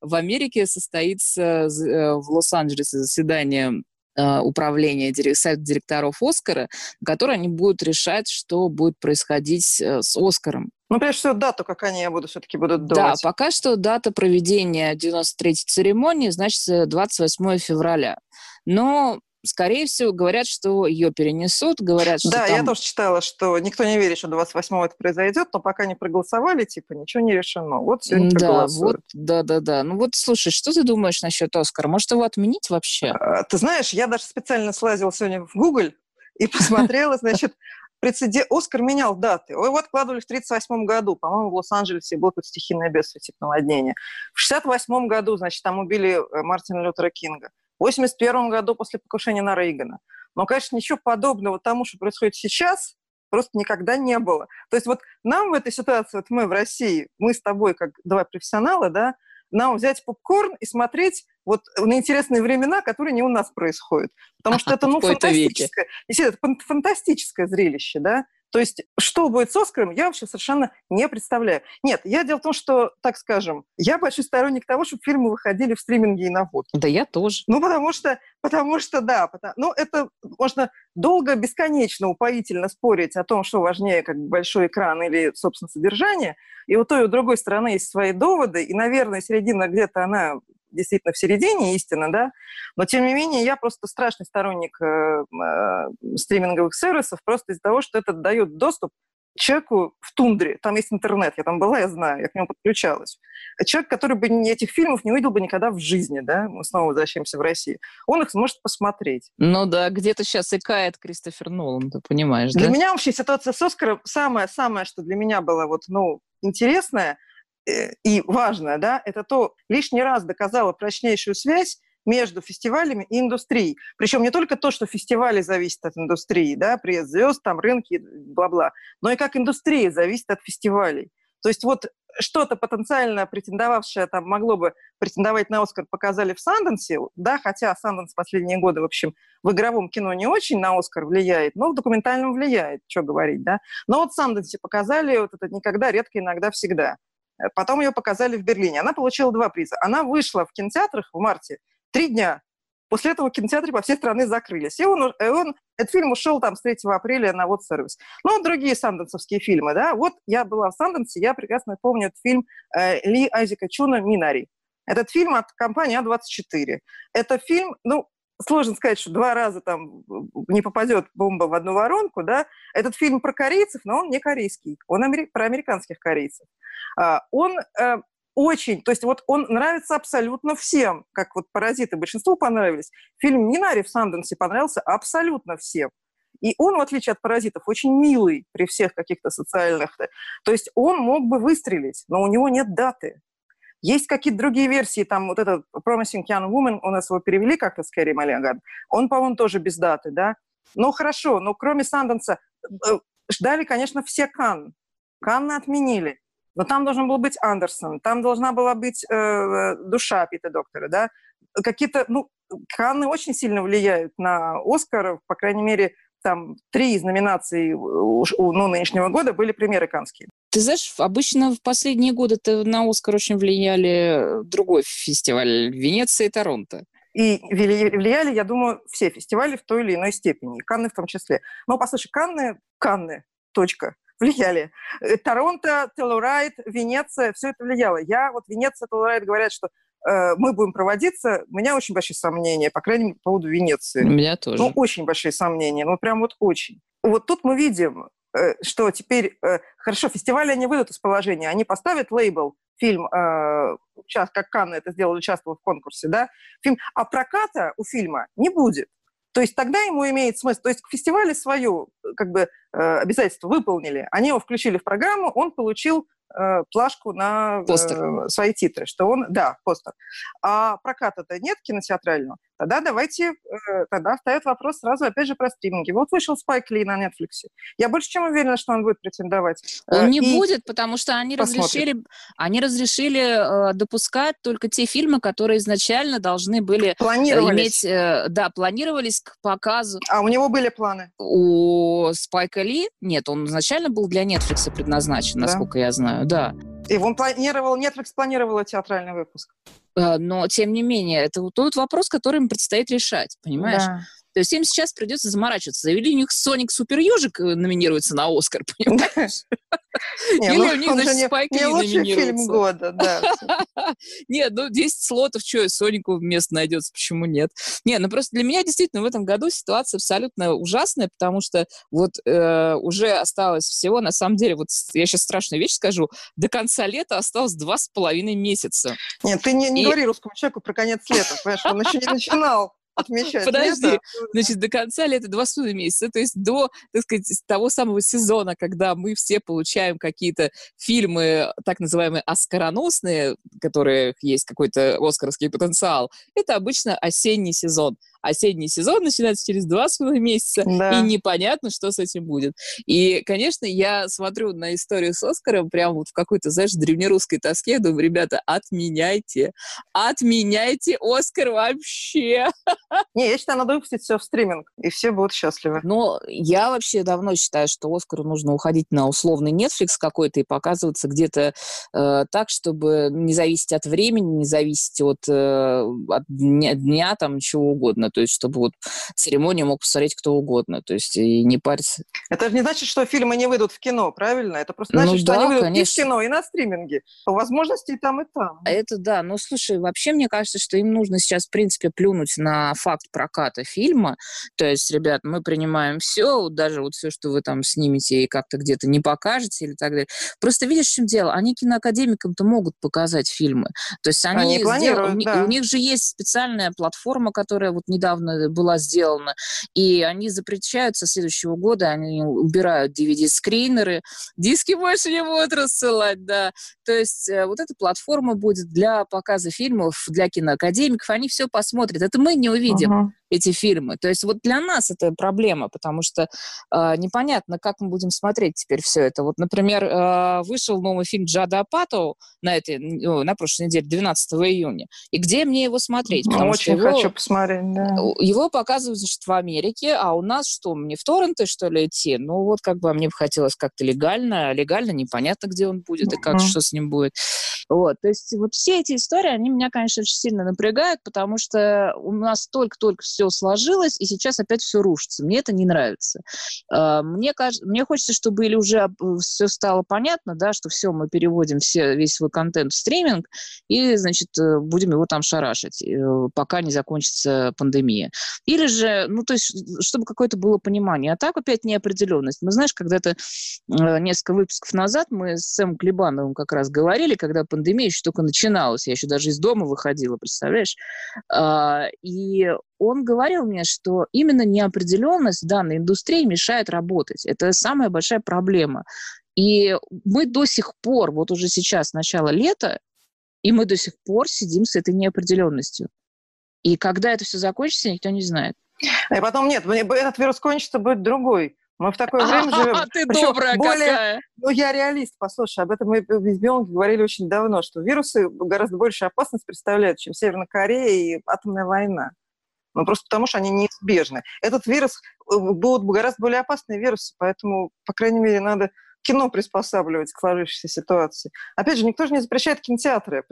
в Америке состоится в Лос-Анджелесе заседание управления, совет директоров Оскара, на которой они будут решать, что будет происходить э, с Оскаром. Ну, прежде всего, дату, как они будут все-таки будут думать. Да, пока что дата проведения 93-й церемонии значит 28 февраля. Но скорее всего, говорят, что ее перенесут, говорят, что Да, там... я тоже читала, что никто не верит, что 28-го это произойдет, но пока не проголосовали, типа, ничего не решено. Вот сегодня Да, вот, да-да-да. Ну вот, слушай, что ты думаешь насчет Оскара? Может, его отменить вообще? А, ты знаешь, я даже специально слазила сегодня в Google и посмотрела, значит, прецедент... Оскар менял даты. Его откладывали в 1938 году. По-моему, в Лос-Анджелесе было какое-то стихийное бедствие, типа наводнения. В 1968 году, значит, там убили э, Мартина Лютера Кинга. В 1981 году после покушения на Рейгана. Но, конечно, ничего подобного тому, что происходит сейчас, просто никогда не было. То есть вот нам в этой ситуации, вот мы в России, мы с тобой как два профессионала, да, нам взять попкорн и смотреть вот на интересные времена, которые не у нас происходят. Потому что это, ну, фантастическое, это фантастическое зрелище, да. То есть, что будет с Оскаром, я вообще совершенно не представляю. Нет, я дело в том, что, так скажем, я большой сторонник того, чтобы фильмы выходили в стриминге и на вот. Да я тоже. Ну, потому что, потому что да, потому, ну, это можно долго, бесконечно, упоительно спорить о том, что важнее, как большой экран или, собственно, содержание. И у той, и у другой стороны есть свои доводы, и, наверное, середина где-то она действительно в середине истина, да, но тем не менее я просто страшный сторонник э, э, стриминговых сервисов просто из-за того, что это дает доступ человеку в тундре, там есть интернет, я там была, я знаю, я к нему подключалась. Человек, который бы этих фильмов не увидел бы никогда в жизни, да, мы снова возвращаемся в Россию, он их сможет посмотреть. Ну да, где-то сейчас икает Кристофер Нолан, ты понимаешь, Для да? меня вообще ситуация с Оскаром самое-самое, что для меня было вот, ну, интересное – Э, и важное, да, это то, лишний раз доказало прочнейшую связь между фестивалями и индустрией. Причем не только то, что фестивали зависят от индустрии, да, приезд звезд, там рынки, бла-бла, но и как индустрия зависит от фестивалей. То есть вот что-то потенциально претендовавшее там могло бы претендовать на Оскар, показали в Санденсе, да, хотя Санденс последние годы, в общем, в игровом кино не очень на Оскар влияет, но в документальном влияет, что говорить, да. Но вот в Санденсе показали вот это никогда, редко, иногда, всегда. Э, потом ее показали в Берлине. Она получила два приза. Она вышла в кинотеатрах в марте три дня. После этого кинотеатры по всей стране закрылись. И он, и он, этот фильм ушел там с 3 апреля на вот сервис. Ну, другие санденсовские фильмы, да. Вот я была в Санденсе, я прекрасно помню этот фильм э, Ли Айзека Чуна «Минари». Этот фильм от компании А24. Это фильм, ну, сложно сказать, что два раза там не попадет бомба в одну воронку, да. Этот фильм про корейцев, но он не корейский, он амери- про американских корейцев. А, он э, очень, то есть вот он нравится абсолютно всем, как вот «Паразиты» большинству понравились. Фильм «Минари» в Санденсе понравился абсолютно всем. И он, в отличие от «Паразитов», очень милый при всех каких-то социальных... То есть он мог бы выстрелить, но у него нет даты. Есть какие-то другие версии, там вот этот Promising Young Woman, у нас его перевели как-то с Кэрри Маллиган, он, по-моему, тоже без даты, да? Ну, хорошо, но кроме Санденса э, ждали, конечно, все Кан. Канны отменили. Но там должен был быть Андерсон, там должна была быть э, душа Пита Доктора, да? Какие-то, ну, Канны очень сильно влияют на Оскар, по крайней мере, там три из номинаций у, ну, нынешнего года были примеры канские. Ты знаешь, обычно в последние годы на Оскар очень влияли другой фестиваль Венеция и Торонто. И влияли, я думаю, все фестивали в той или иной степени, и Канны в том числе. Но, послушай, Канны, Канны, точка влияли. Э, Торонто, Теллорайт, Венеция, все это влияло. Я, вот Венеция, Теллорайт говорят, что э, мы будем проводиться. У меня очень большие сомнения, по крайней мере, по поводу Венеции. У меня тоже. Ну, очень большие сомнения, ну, прям вот очень. Вот тут мы видим, э, что теперь, э, хорошо, фестивали они выйдут из положения, они поставят лейбл, фильм, э, сейчас, как Канны это сделали, участвовал в конкурсе, да, фильм, а проката у фильма не будет. То есть тогда ему имеет смысл. То есть фестивали свою как бы обязательство выполнили, они его включили в программу, он получил э, плашку на э, свои титры, что он, да, постер. А проката-то нет кинотеатрального. Тогда давайте, э, тогда встает вопрос сразу, опять же, про стриминги. Вот вышел Спайк Ли на Netflix. Я больше чем уверена, что он будет претендовать. Он э, не и будет, потому что они разрешили, они разрешили э, допускать только те фильмы, которые изначально должны были э, иметь, э, да, планировались к показу. А у него были планы? У Спайка Ли? Нет, он изначально был для Netflix предназначен, да. насколько я знаю, да. И он планировал, Netflix планировал театральный выпуск. Э, но, тем не менее, это тот вопрос, который им предстоит решать, понимаешь? Да. То есть им сейчас придется заморачиваться. Завели у них Соник Супер Ежик э, номинируется на Оскар, понимаешь? Или ну, у них, значит, Спайк Ли номинируется. фильм года, да. Нет, ну 10 слотов, что, Сонику вместо найдется, почему нет? Нет, ну просто для меня действительно в этом году ситуация абсолютно ужасная, потому что вот э, уже осталось всего, на самом деле, вот я сейчас страшную вещь скажу, до конца лета осталось два с половиной месяца. Нет, ты не, не говори русскому человеку про конец лета, понимаешь, он еще не начинал отмечать Подожди, лето. значит, до конца лета два с месяца, то есть до, так сказать, того самого сезона, когда мы все получаем какие-то фильмы, так называемые оскароносные, у которых есть какой-то оскаровский потенциал, это обычно осенний сезон осенний сезон начинается через два с половиной месяца, да. и непонятно, что с этим будет. И, конечно, я смотрю на историю с Оскаром прям вот в какой-то, знаешь, древнерусской тоске, думаю, ребята, отменяйте, отменяйте Оскар вообще. Не, я считаю, надо выпустить все в стриминг, и все будут счастливы. Но я вообще давно считаю, что Оскару нужно уходить на условный Netflix какой-то и показываться где-то э, так, чтобы не зависеть от времени, не зависеть от, э, от дня, дня, там, чего угодно то есть чтобы вот церемонию мог посмотреть кто угодно, то есть и не париться. Это же не значит, что фильмы не выйдут в кино, правильно? Это просто значит, ну, что да, они выйдут конечно. и в кино, и на стриминге. По возможности и там, и там. Это да, но слушай, вообще мне кажется, что им нужно сейчас, в принципе, плюнуть на факт проката фильма, то есть, ребят, мы принимаем все, даже вот все, что вы там снимете и как-то где-то не покажете или так далее. Просто видишь, в чем дело? Они киноакадемикам-то могут показать фильмы. То есть они, они сделают, да. у них же есть специальная платформа, которая вот не недавно была сделана, и они запрещают со следующего года, они убирают DVD-скринеры, диски больше не будут рассылать, да. То есть э, вот эта платформа будет для показа фильмов, для киноакадемиков, они все посмотрят. Это мы не увидим. Uh-huh эти фильмы. То есть вот для нас это проблема, потому что э, непонятно, как мы будем смотреть теперь все это. Вот, например, э, вышел новый фильм Джада Апатоу на, этой, на прошлой неделе, 12 июня. И где мне его смотреть? Потому Очень его, хочу посмотреть, да. Его показывают, значит, в Америке, а у нас что, мне в торренты, что ли, идти? Ну вот как бы мне бы хотелось как-то легально, а легально непонятно, где он будет и как, что с ним будет. Вот, то есть вот все эти истории, они меня, конечно, очень сильно напрягают, потому что у нас только-только все сложилось, и сейчас опять все рушится. Мне это не нравится. А, мне, кажется, мне хочется, чтобы или уже все стало понятно, да, что все, мы переводим все, весь свой контент в стриминг, и, значит, э, будем его там шарашить, э, пока не закончится пандемия. Или же, ну, то есть, чтобы какое-то было понимание. А так опять неопределенность. Мы, знаешь, когда-то э, несколько выпусков назад мы с Сэмом Клебановым как раз говорили, когда пандемия еще только начиналась, я еще даже из дома выходила, представляешь? А, и он говорил мне, что именно неопределенность данной индустрии мешает работать. Это самая большая проблема. И мы до сих пор, вот уже сейчас начало лета, и мы до сих пор сидим с этой неопределенностью. И когда это все закончится, никто не знает. И потом нет, этот вирус кончится, будет другой. Мы в такое время живем. А ты добрая более... какая. Ну, я реалист, послушай, об этом мы с биологи говорили очень давно, что вирусы гораздо больше опасность представляют, чем Северная Корея и атомная война. Ну, просто потому что они неизбежны. Этот вирус э, будут гораздо более опасные вирусы, поэтому, по крайней мере, надо кино приспосабливать к сложившейся ситуации. Опять же, никто же не запрещает кинотеатры.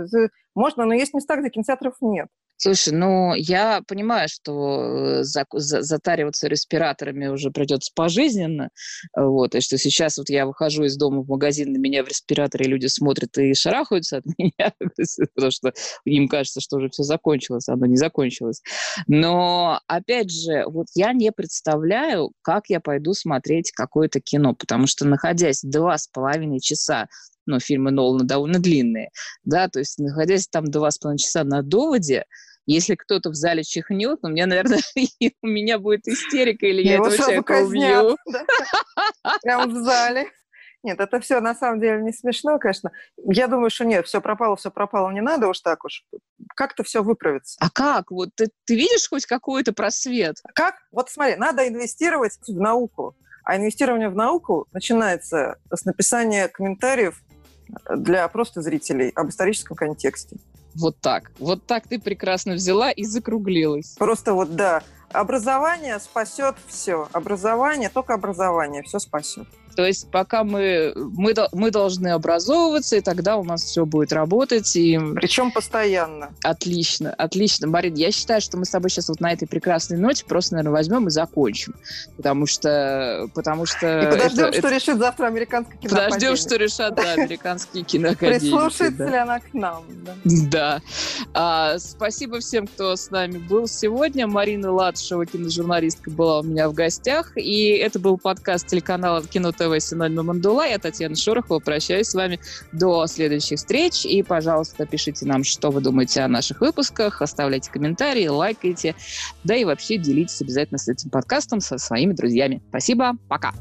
Можно, но есть места, где кинотеатров нет. Слушай, ну я понимаю, что э, за, за, затариваться респираторами уже придется пожизненно, вот, и что сейчас вот я выхожу из дома в магазин, на меня в респираторе люди смотрят и шарахаются от меня, потому что им кажется, что уже все закончилось, оно не закончилось. Но, опять же, вот я не представляю, как я пойду смотреть какое-то кино, потому что, находясь два с половиной часа но фильмы Нолана довольно длинные, да, то есть находясь там два с половиной часа на доводе, Если кто-то в зале чихнет, ну, мне, наверное, у меня будет истерика, или я этого человека убью. Прямо в зале. Нет, это все на самом деле не смешно, конечно. Я думаю, что нет, все пропало, все пропало, не надо уж так уж. Как-то все выправится. А как? Вот ты, ты видишь хоть какой-то просвет? Как? Вот смотри, надо инвестировать в науку. А инвестирование в науку начинается с написания комментариев для просто зрителей об историческом контексте. Вот так. Вот так ты прекрасно взяла и закруглилась. Просто вот, да. Образование спасет все. Образование, только образование все спасет. То есть пока мы, мы, мы должны образовываться, и тогда у нас все будет работать. И... Причем постоянно. Отлично, отлично. Марин, я считаю, что мы с тобой сейчас вот на этой прекрасной ноте просто, наверное, возьмем и закончим. Потому что... Потому что и подождем, это, что это... решит завтра американская киноакадемия. Подождем, что решат да, американские киноакадемии. Прислушается ли она к нам. Да. А, спасибо всем, кто с нами был сегодня. Марина Ладшева, киножурналистка, была у меня в гостях. И это был подкаст телеканала Кино ТВ «Синоним Мандула». Я Татьяна Шорохова. Прощаюсь с вами до следующих встреч. И, пожалуйста, пишите нам, что вы думаете о наших выпусках, оставляйте комментарии, лайкайте, да и вообще делитесь обязательно с этим подкастом со своими друзьями. Спасибо, пока!